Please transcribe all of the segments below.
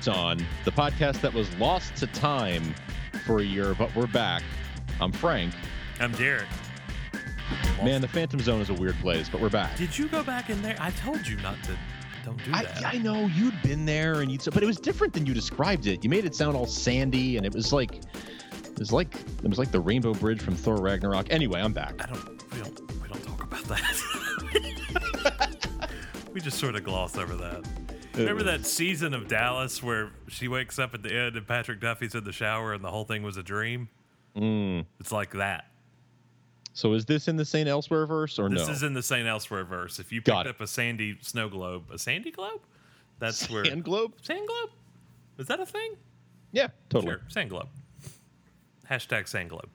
Krypton, the podcast that was lost to time for a year, but we're back. I'm Frank. I'm Derek. Man, the Phantom Zone is a weird place, but we're back. Did you go back in there? I told you not to. Don't do I, that. I know you'd been there, and you, but it was different than you described it. You made it sound all sandy, and it was like, it was like, it was like the Rainbow Bridge from Thor Ragnarok. Anyway, I'm back. I don't. We don't. We don't talk about that. we just sort of gloss over that. Remember that season of Dallas where she wakes up at the end and Patrick Duffy's in the shower and the whole thing was a dream? Mm. It's like that. So is this in the Saint Elsewhere verse or This no? This is in the Saint Elsewhere verse. If you Got picked it. up a sandy snow globe, a sandy globe, that's where Sand Globe? sand globe. Is that a thing? Yeah, totally. Sure, sand globe. Hashtag sand globe.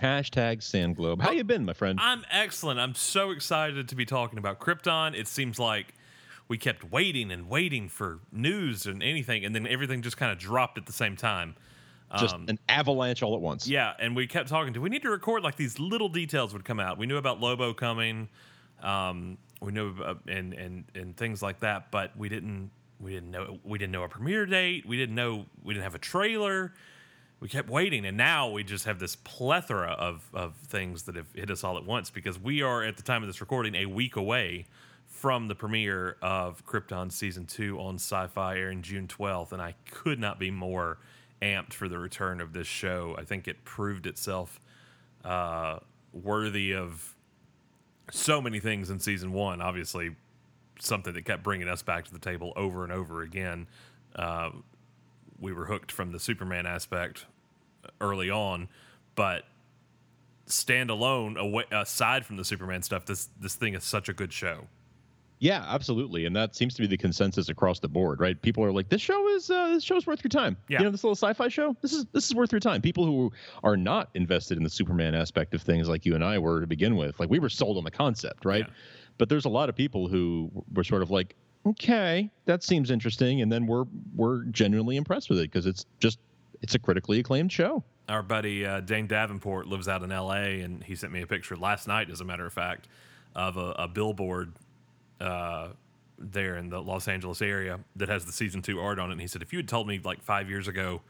Hashtag Sand Globe. How you been, my friend? I'm excellent. I'm so excited to be talking about Krypton. It seems like we kept waiting and waiting for news and anything, and then everything just kind of dropped at the same time. Just Um, an avalanche all at once. yeah, and we kept talking. Do we need to record like these little details would come out? We knew about Lobo coming, um, we knew about, and and and things like that, but we didn't we didn't know we didn't know a premiere date. We didn't know we didn't have a trailer. We kept waiting, and now we just have this plethora of of things that have hit us all at once because we are at the time of this recording a week away from the premiere of Krypton season two on Syfy airing June twelfth, and I could not be more amped for the return of this show. I think it proved itself uh, worthy of so many things in season one. Obviously, something that kept bringing us back to the table over and over again. Uh, we were hooked from the Superman aspect early on, but standalone, away, aside from the Superman stuff, this this thing is such a good show. Yeah, absolutely, and that seems to be the consensus across the board, right? People are like, "This show is uh, this show's worth your time." Yeah. You know, this little sci-fi show. This is this is worth your time. People who are not invested in the Superman aspect of things, like you and I were to begin with, like we were sold on the concept, right? Yeah. But there's a lot of people who were sort of like, "Okay, that seems interesting," and then we're we're genuinely impressed with it because it's just it's a critically acclaimed show. Our buddy uh, Dane Davenport lives out in L.A. and he sent me a picture last night, as a matter of fact, of a, a billboard uh, there in the Los Angeles area that has the season two art on it. And he said, if you had told me like five years ago,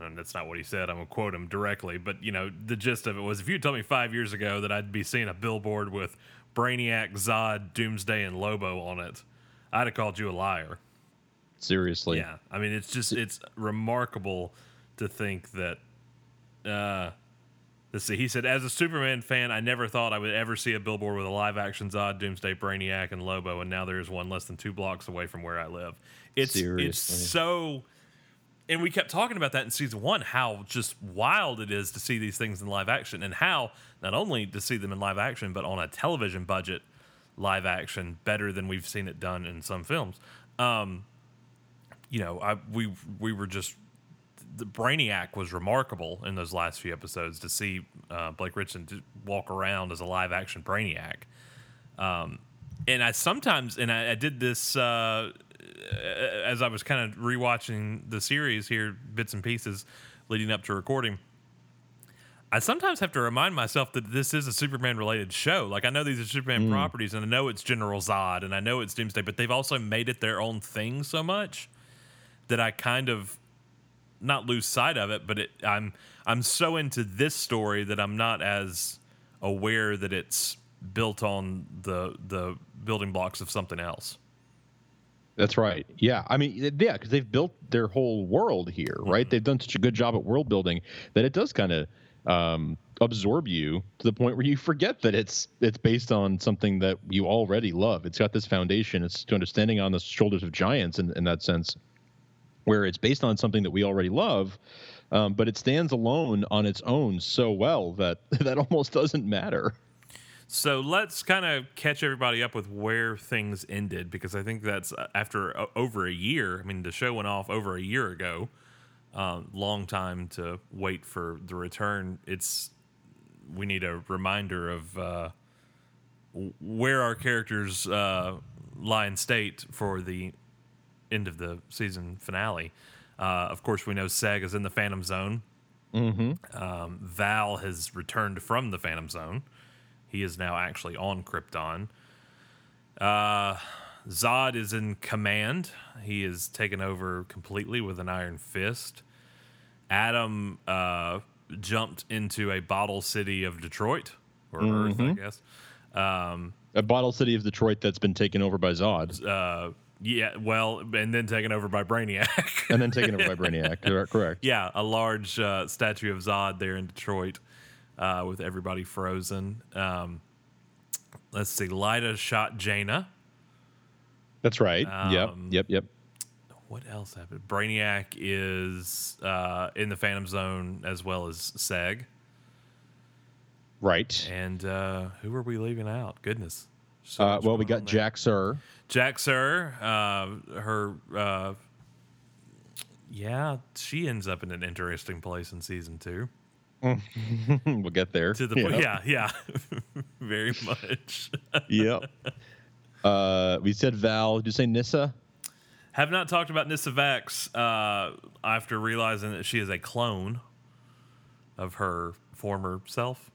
and that's not what he said. I'm gonna quote him directly, but you know the gist of it was, if you had told me five years ago that I'd be seeing a billboard with Brainiac, Zod, Doomsday, and Lobo on it, I'd have called you a liar. Seriously. Yeah, I mean, it's just it's remarkable to think that. Uh, let's see. He said, as a Superman fan, I never thought I would ever see a billboard with a live action Zod, Doomsday, Brainiac, and Lobo, and now there is one less than two blocks away from where I live. It's it's so. And we kept talking about that in season one, how just wild it is to see these things in live action, and how not only to see them in live action, but on a television budget, live action better than we've seen it done in some films. Um, you know, I we we were just the Brainiac was remarkable in those last few episodes to see uh, Blake Ritson walk around as a live action Brainiac. Um, and I sometimes, and I, I did this uh, as I was kind of rewatching the series here, bits and pieces leading up to recording. I sometimes have to remind myself that this is a Superman related show. Like I know these are Superman properties, and I know it's General Zod, and I know it's Doomsday, but they've also made it their own thing so much that I kind of not lose sight of it. But it, I'm I'm so into this story that I'm not as aware that it's built on the the building blocks of something else. That's right. Yeah. I mean, yeah, because they've built their whole world here, right? They've done such a good job at world building that it does kind of um, absorb you to the point where you forget that it's it's based on something that you already love. It's got this foundation. It's to understanding on the shoulders of giants in, in that sense, where it's based on something that we already love, um, but it stands alone on its own so well that that almost doesn't matter. So let's kind of catch everybody up with where things ended because I think that's uh, after uh, over a year. I mean, the show went off over a year ago. Um, long time to wait for the return. It's we need a reminder of uh, where our characters uh, lie in state for the end of the season finale. Uh, of course, we know Seg is in the Phantom Zone. Mm-hmm. Um, Val has returned from the Phantom Zone. He is now actually on Krypton. Uh, Zod is in command. He is taken over completely with an iron fist. Adam uh, jumped into a bottle city of Detroit or Earth, I guess. Um, A bottle city of Detroit that's been taken over by Zod uh, yeah, well, and then taken over by Brainiac. and then taken over by Brainiac. Correct. correct. yeah, a large uh, statue of Zod there in Detroit uh, with everybody frozen. Um, let's see. Lyta shot Jayna. That's right. yep. Um, Yep. Yep. What else happened? Brainiac is uh, in the Phantom Zone as well as Seg. Right. And uh, who are we leaving out? Goodness. So Uh, well, we got there. Jax-Ur. Jack Sir. Uh, her. Uh, yeah, she ends up in an interesting place in season two. we'll get there. To the point, yeah, yeah, very much. yep. Uh, we said Val. Did you say Nyssa? Have not talked about Nyssa Vex uh, after realizing that she is a clone of her former self.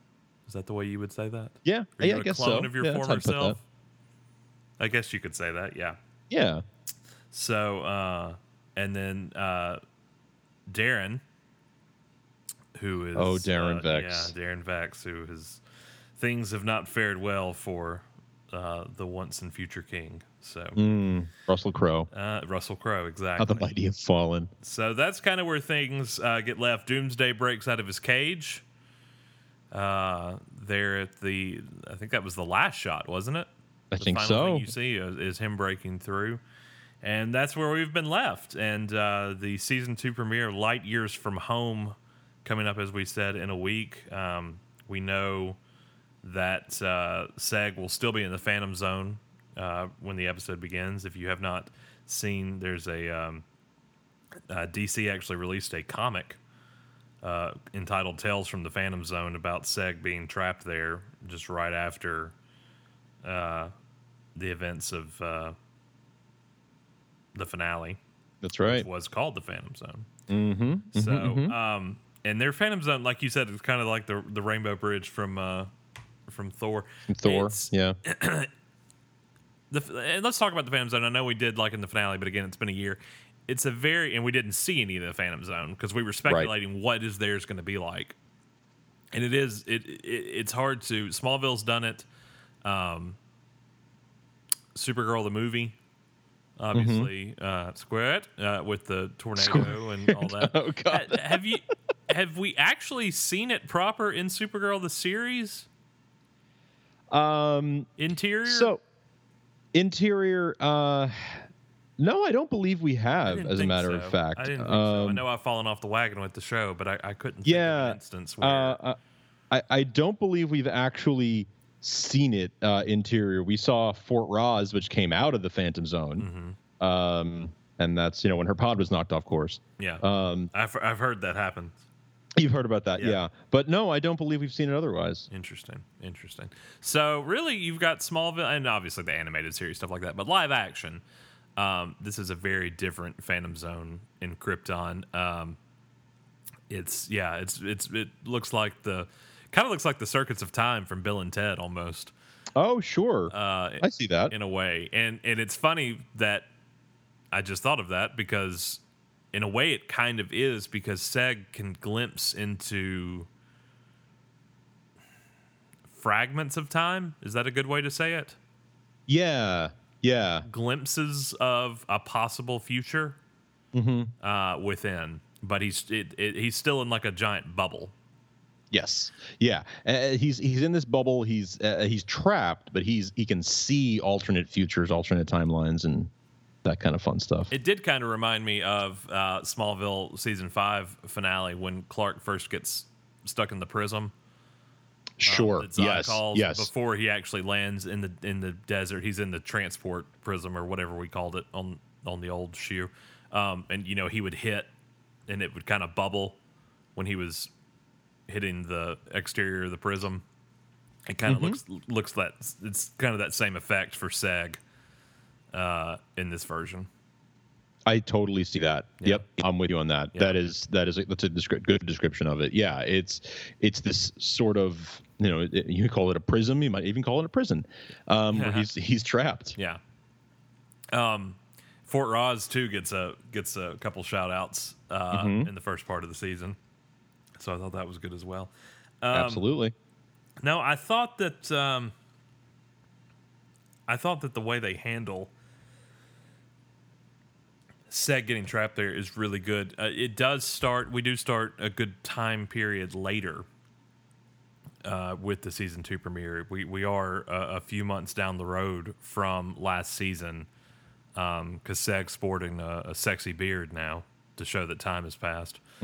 Is that the way you would say that? Yeah. Are yeah, I guess clone so. of your Yeah, former self? I guess you could say that. Yeah. Yeah. So, uh, and then uh, Daron, who is Oh, Daron uh, Vex. yeah, Daron Vex, who has things have not fared well for uh, the once and future king. So, Mm, Russell Crowe. uh, Russell Crowe, exactly. How the mighty have fallen. So that's kind of where things uh, get left. Doomsday breaks out of his cage. Uh, there at the, I think that was the last shot, wasn't it? I The think so. Thing you see is, is him breaking through, and that's where we've been left. And uh, the season two premiere, Light Years from Home, coming up as we said in a week. Um, we know that uh, Seg will still be in the Phantom Zone uh, when the episode begins. If you have not seen, there's a um, uh, DC actually released a comic uh, entitled "Tales from the Phantom Zone" about Seg being trapped there just right after uh, the events of uh, the finale, That's right. was called the Phantom Zone. Mm-hmm. So, um, and their Phantom Zone, like you said, is kind of like the the Rainbow Bridge from uh, from Thor. Thor. It's- Yeah. the and let's talk about the Phantom Zone. I know we did like in the finale, but again, it's been a year. It's a very and we didn't see any of the Phantom Zone because we were speculating what is theirs going to be like. And it is it, it it's hard to Smallville's done it. Um, Supergirl the movie, obviously, uh, Squirt uh, with the tornado and all that. Oh, God. Ha- have you have we actually seen it proper in Supergirl the series Um. interior? So, interior. Uh, no, I don't believe we have. As a matter so. of fact, I didn't think so. I Um, know I've fallen off the wagon with the show, but I, I couldn't Yeah, think of an instance where Uh, uh, I, I don't believe we've actually seen it uh, interior. We saw Fort Rozz, which came out of the Phantom Zone, Mm-hmm. um, and that's you know when her pod was knocked off course. yeah, Um, I've I've heard that happen. you've heard about that, Yeah. yeah. But no, I don't believe we've seen it otherwise. Interesting, interesting. So really, you've got Smallville and obviously the animated series stuff like that, but live action. Um, this is a very different Phantom Zone in Krypton. Um, it's yeah, it's it's it looks like the kind of looks like the Circuits of Time from Bill and Ted almost. Oh, sure, Uh, I see that. in a way. And and it's funny that I just thought of that because in a way it kind of is because Seg can glimpse into fragments of time. Is that a good way to say it? Yeah, yeah. Glimpses of a possible future uh, within, but he's it, it, he's still in like a giant bubble. Yes, yeah. Uh, he's he's in this bubble. He's uh, he's trapped, but he's he can see alternate futures, alternate timelines, and that kind of fun stuff. It did kind of remind me of uh, Smallville season five finale when Clark first gets stuck in the prism. Sure. that yes. yes. before he actually lands in the in the desert. He's in the transport prism or whatever we called it on on the old shoe. Um, and you know he would hit, and it would kind of bubble when he was hitting the exterior of the prism. It kind of Mm-hmm. looks looks that it's kind of that same effect for Seg uh, in this version. I totally see that. Yeah. Yep, I'm with you on that. Yeah. That is that is a, that's a descri- good description of it. Yeah, it's it's this sort of you know it, you call it a prism. You might even call it a prison, um, where he's he's trapped. Yeah. Um, Fort Rozz too gets a gets a couple shout outs uh, Mm-hmm. in the first part of the season, so I thought that was good as well. Um, Absolutely. No, I thought that um, I thought that the way they handle Seg getting trapped there is really good. Uh, it does start. We do start a good time period later uh, with the season two premiere. We we are a, a few months down the road from last season because Seg's sporting a, a sexy beard now to show that time has passed.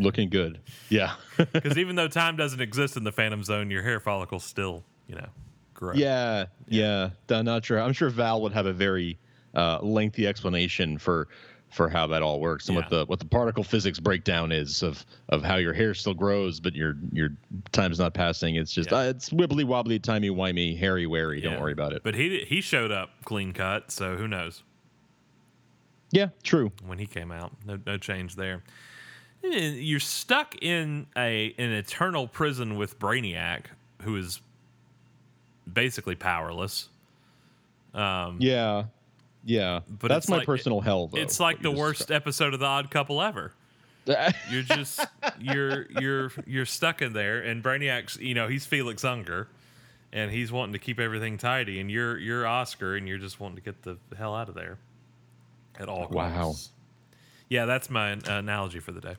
Looking good. Yeah. Because even though time doesn't exist in the Phantom Zone, your hair follicles still, you know, grow. yeah. Yeah. I'm not sure. I'm sure Val would have a very uh, lengthy explanation for for how that all works and what the what the particle physics breakdown is of of how your hair still grows but your your time's not passing. It's just Yeah. uh, it's wibbly wobbly, timey wimey, hairy wary. Yeah. Don't worry about it. But he he showed up clean cut, so who knows yeah, true. when he came out? No no change there. Eh, You're stuck in a an eternal prison with Brainiac, who is basically powerless. Yeah. Yeah. But That's my like- personal hell though. it's like the worst episode of the Odd Couple ever. You're just you're you're you're stuck in there, and Brainiac's you know he's Felix Unger, and he's wanting to keep everything tidy, and you're you're Oscar, and you're just wanting to get the hell out of there at all costs. Wow. Yeah, that's my uh, analogy for the day.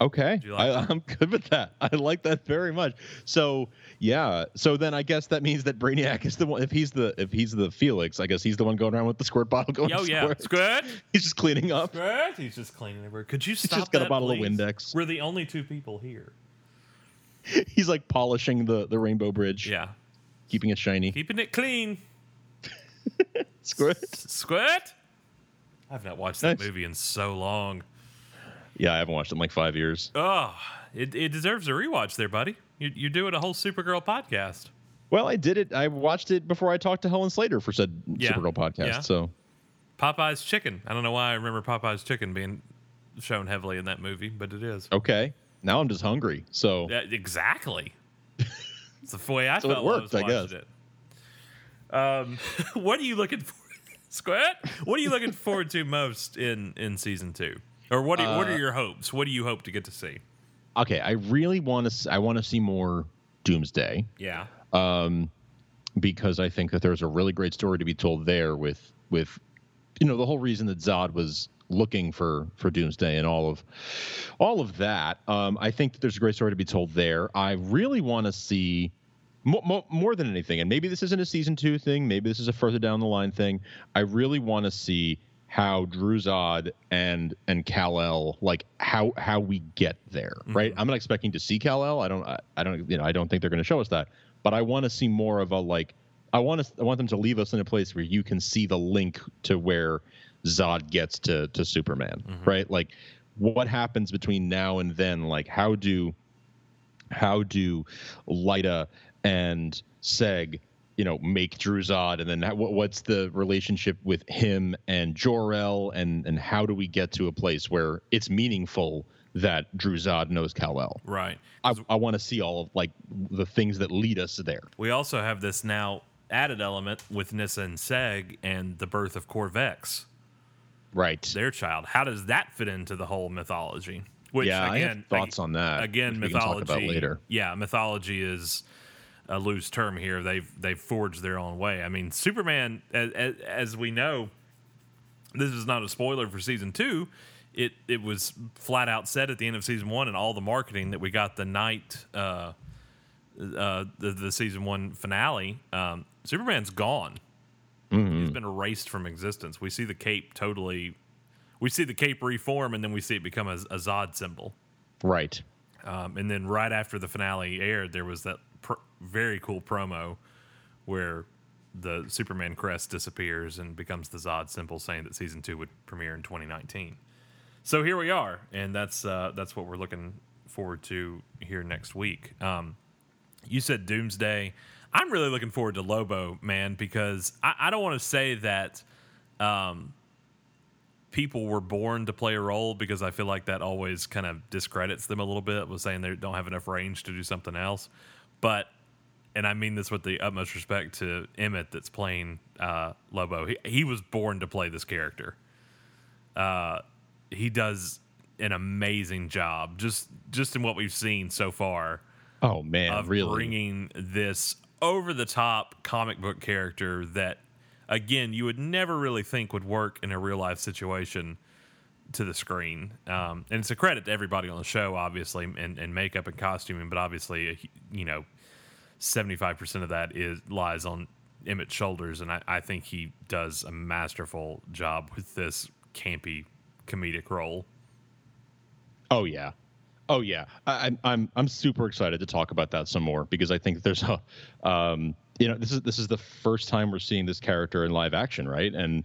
Okay, like I, I'm good with that. I like that very much. So yeah, so then I guess that means that Brainiac is the one. If he's the if he's the Felix, I guess he's the one going around with the squirt bottle going. Oh yeah, squirt. squirt, He's just cleaning up. squirt. He's just cleaning everywhere. Could you stop just got a that, bottle of please? Windex. We're the only two people here. He's like polishing the the rainbow bridge, Yeah, keeping it shiny. keeping it clean. Squirt. Squirt. I've not watched that Nice. movie in so long. Yeah, I haven't watched it in like five years. Oh, it, it deserves a rewatch there, buddy. You, you're doing a whole Supergirl podcast. Well, I did it. I watched it before I talked to Helen Slater for said Yeah. Supergirl podcast. Yeah. So Popeye's Chicken. I don't know why I remember Popeye's Chicken being shown heavily in that movie, but it is. okay, now I'm just hungry. So Yeah, exactly. It's the way I So it felt when I worked, was I watching it. Um, what are you looking for, Squat? What are you looking forward to most in in season two? Or what? Are, what Uh, are your hopes? What do you hope to get to see? okay, I really want to. I want to see more Doomsday. Yeah, um, because I think that there's a really great story to be told there with with you know the whole reason that Zod was looking for for Doomsday and all of all of that. Um, I think that there's a great story to be told there. I really want to see. More, more, more than anything, and maybe this isn't a season two thing, maybe this is a further down the line thing. I really want to see how Dru Zod and and Kal El like how how we get there, right? Mm-hmm. I'm not expecting to see Kal El. I don't I, I don't you know I don't think they're going to show us that, but I want to see more of a like I want to I want them to leave us in a place where you can see the link to where Zod gets to to Superman, mm-hmm. right? Like what happens between now and then? Like how do how do Lyta and Seg, you know, make Dru Zod, and then how, what's the relationship with him and Jor El, and and how do we get to a place where it's meaningful that Dru Zod knows Kal El? right. I, I want to see all of like the things that lead us there. We also have this now added element with Nyssa and Seg and the birth of Cor-Vex, Right. their child. How does that fit into the whole mythology? Which Yeah, I have again, thoughts on that, Again, which we can talk mythology. about later. Yeah, mythology is a loose term here. They've they've forged their own way. I mean, Superman, as, as, we know, this is not a spoiler for season two. It it was flat out said at the end of season one and all the marketing that we got the night uh, uh, the the season one finale. Um, Superman's gone. Mm-hmm. He's been erased from existence. We see the cape totally. We see the cape reform, and then we see it become a, a Zod symbol. Right. Um, and then right after the finale aired, there was that very cool promo where the Superman crest disappears and becomes the Zod symbol, saying that season two would premiere in 2019. So here we are, and that's uh, that's what we're looking forward to here next week. Um, you said Doomsday. I'm really looking forward to Lobo, man, because I, I don't want to say that um, people were born to play a role because I feel like that always kind of discredits them a little bit with saying they don't have enough range to do something else. But and I mean this with the utmost respect to Emmett that's playing uh, Lobo. He, he was born to play this character. Uh, he does an amazing job just just in what we've seen so far Oh man, of really? bringing this over the top comic book character that again you would never really think would work in a real life situation to the screen um, and it's a credit to everybody on the show obviously and, and makeup and costuming but obviously you know 75% of that is lies on Emmett's shoulders and I, I think he does a masterful job with this campy comedic role Oh yeah, oh yeah. I, I'm I'm I'm super excited to talk about that some more because I think there's a, um, you know, this is this is the first time we're seeing this character in live action, right? And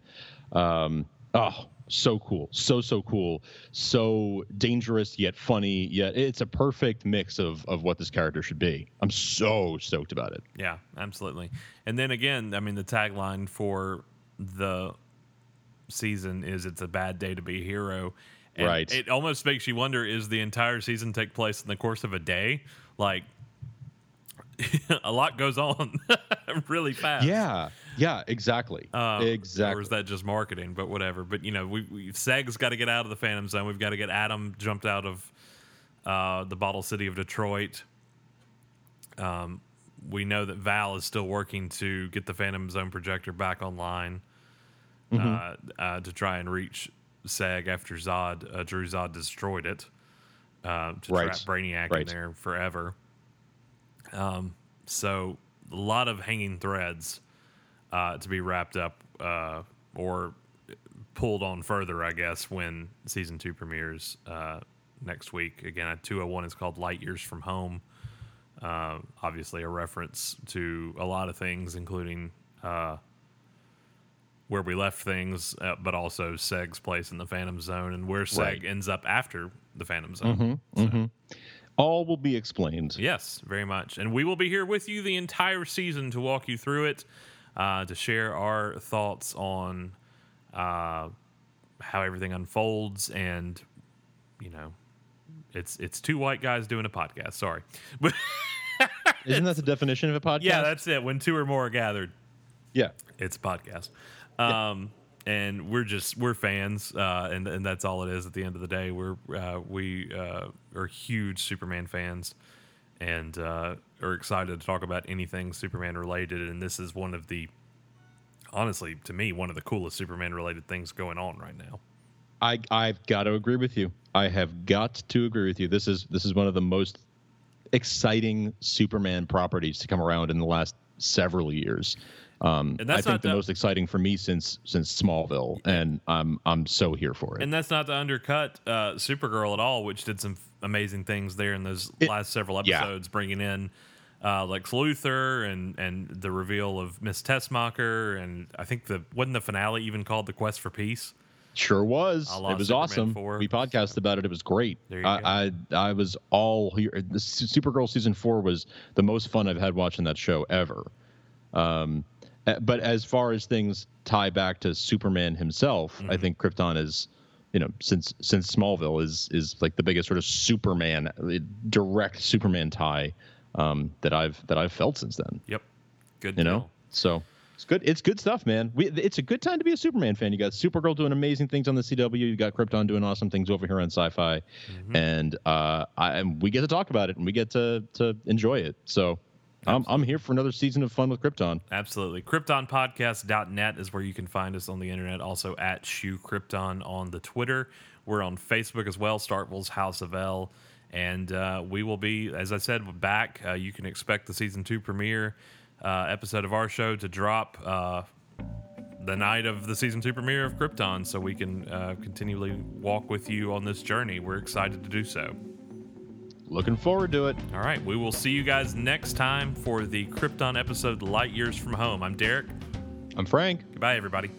um, oh, so cool, so so cool, so dangerous yet funny yet it's a perfect mix of of what this character should be. I'm so stoked about it. Yeah, absolutely. And then again, I mean, the tagline for the season is "It's a bad day to be a hero." And Right. It almost makes you wonder: Is the entire season take place in the course of a day? Like, a lot goes on really fast. Yeah, yeah, exactly, Um, exactly. Or is that just marketing? But whatever. But you know, we, we Seg's got to get out of the Phantom Zone. We've got to get Adam jumped out of uh, the Bottle City of Detroit. Um, we know that Val is still working to get the Phantom Zone projector back online Mm-hmm. uh, uh, to try and reach Seg after Zod, uh, Dru Zod destroyed it uh, to Right. trap Brainiac in there forever. Um, so a lot of hanging threads uh, to be wrapped up uh, or pulled on further, I guess, when season two premieres uh, next week. Again, at 201 is called Light Years from Home. Uh, obviously, a reference to a lot of things, including uh, where we left things, uh, but also Seg's place in the Phantom Zone and where Seg Right. ends up after the Phantom Zone. All will be explained. Yes, very much. And we will be here with you the entire season to walk you through it, uh, to share our thoughts on uh, how everything unfolds. And, you know, it's it's two white guys doing a podcast. Sorry. But Isn't that the definition of a podcast? yeah, that's it. When two or more are gathered, yeah. it's a podcast. Um, and we're just we're fans, uh, and and that's all it is. At the end of the day, we're uh, we uh, are huge Superman fans, and uh, are excited to talk about anything Superman related. And this is one of the, honestly, to me, one of the coolest Superman related things going on right now. I I've got to agree with you. I have got to agree with you. This is this is one of the most exciting Superman properties to come around in the last several years. Um, And I that's think not the the- most exciting for me since since Smallville, and I'm I'm so here for it. And that's not to undercut uh, Supergirl at all, which did some f- amazing things there in those It- last several yeah. episodes, bringing in uh, Lex Luthor and and the reveal of Miss Teschmacher, and I think the wasn't the finale even called the Quest for Peace. Sure was. It was Superman awesome. 4, we podcasted about it. It was great. I, I I was all here. The Supergirl season four was the most fun I've had watching that show ever. Um, but as far as things tie back to Superman himself, I Mm-hmm. think Krypton is, you know, since since Smallville is is like the biggest sort of Superman uh, direct Superman tie um, that I've that I've felt since then. Yep, good. You deal. know, so it's good. It's good stuff, man. We, it's a good time to be a Superman fan. You got Supergirl doing amazing things on the CW. You got Krypton doing awesome things over here on Syfy, and uh, I, and we get to talk about it and we get to to enjoy it. So. I'm, I'm here for another season of fun with Krypton. Absolutely. KryptonPodcast.net is where you can find us on the internet. Also at Shoe Krypton on the Twitter. We're on Facebook as well, Starkville's House of L. And uh, we will be, as I said, back. Uh, you can expect the season two premiere uh, episode of our show to drop uh, the night of the season two premiere of Krypton so we can uh, continually walk with you on this journey. We're excited to do so. Looking forward to it. All right. We will see you guys next time for the Krypton episode Light Years from Home. I'm Derek. I'm Frank. Goodbye, everybody.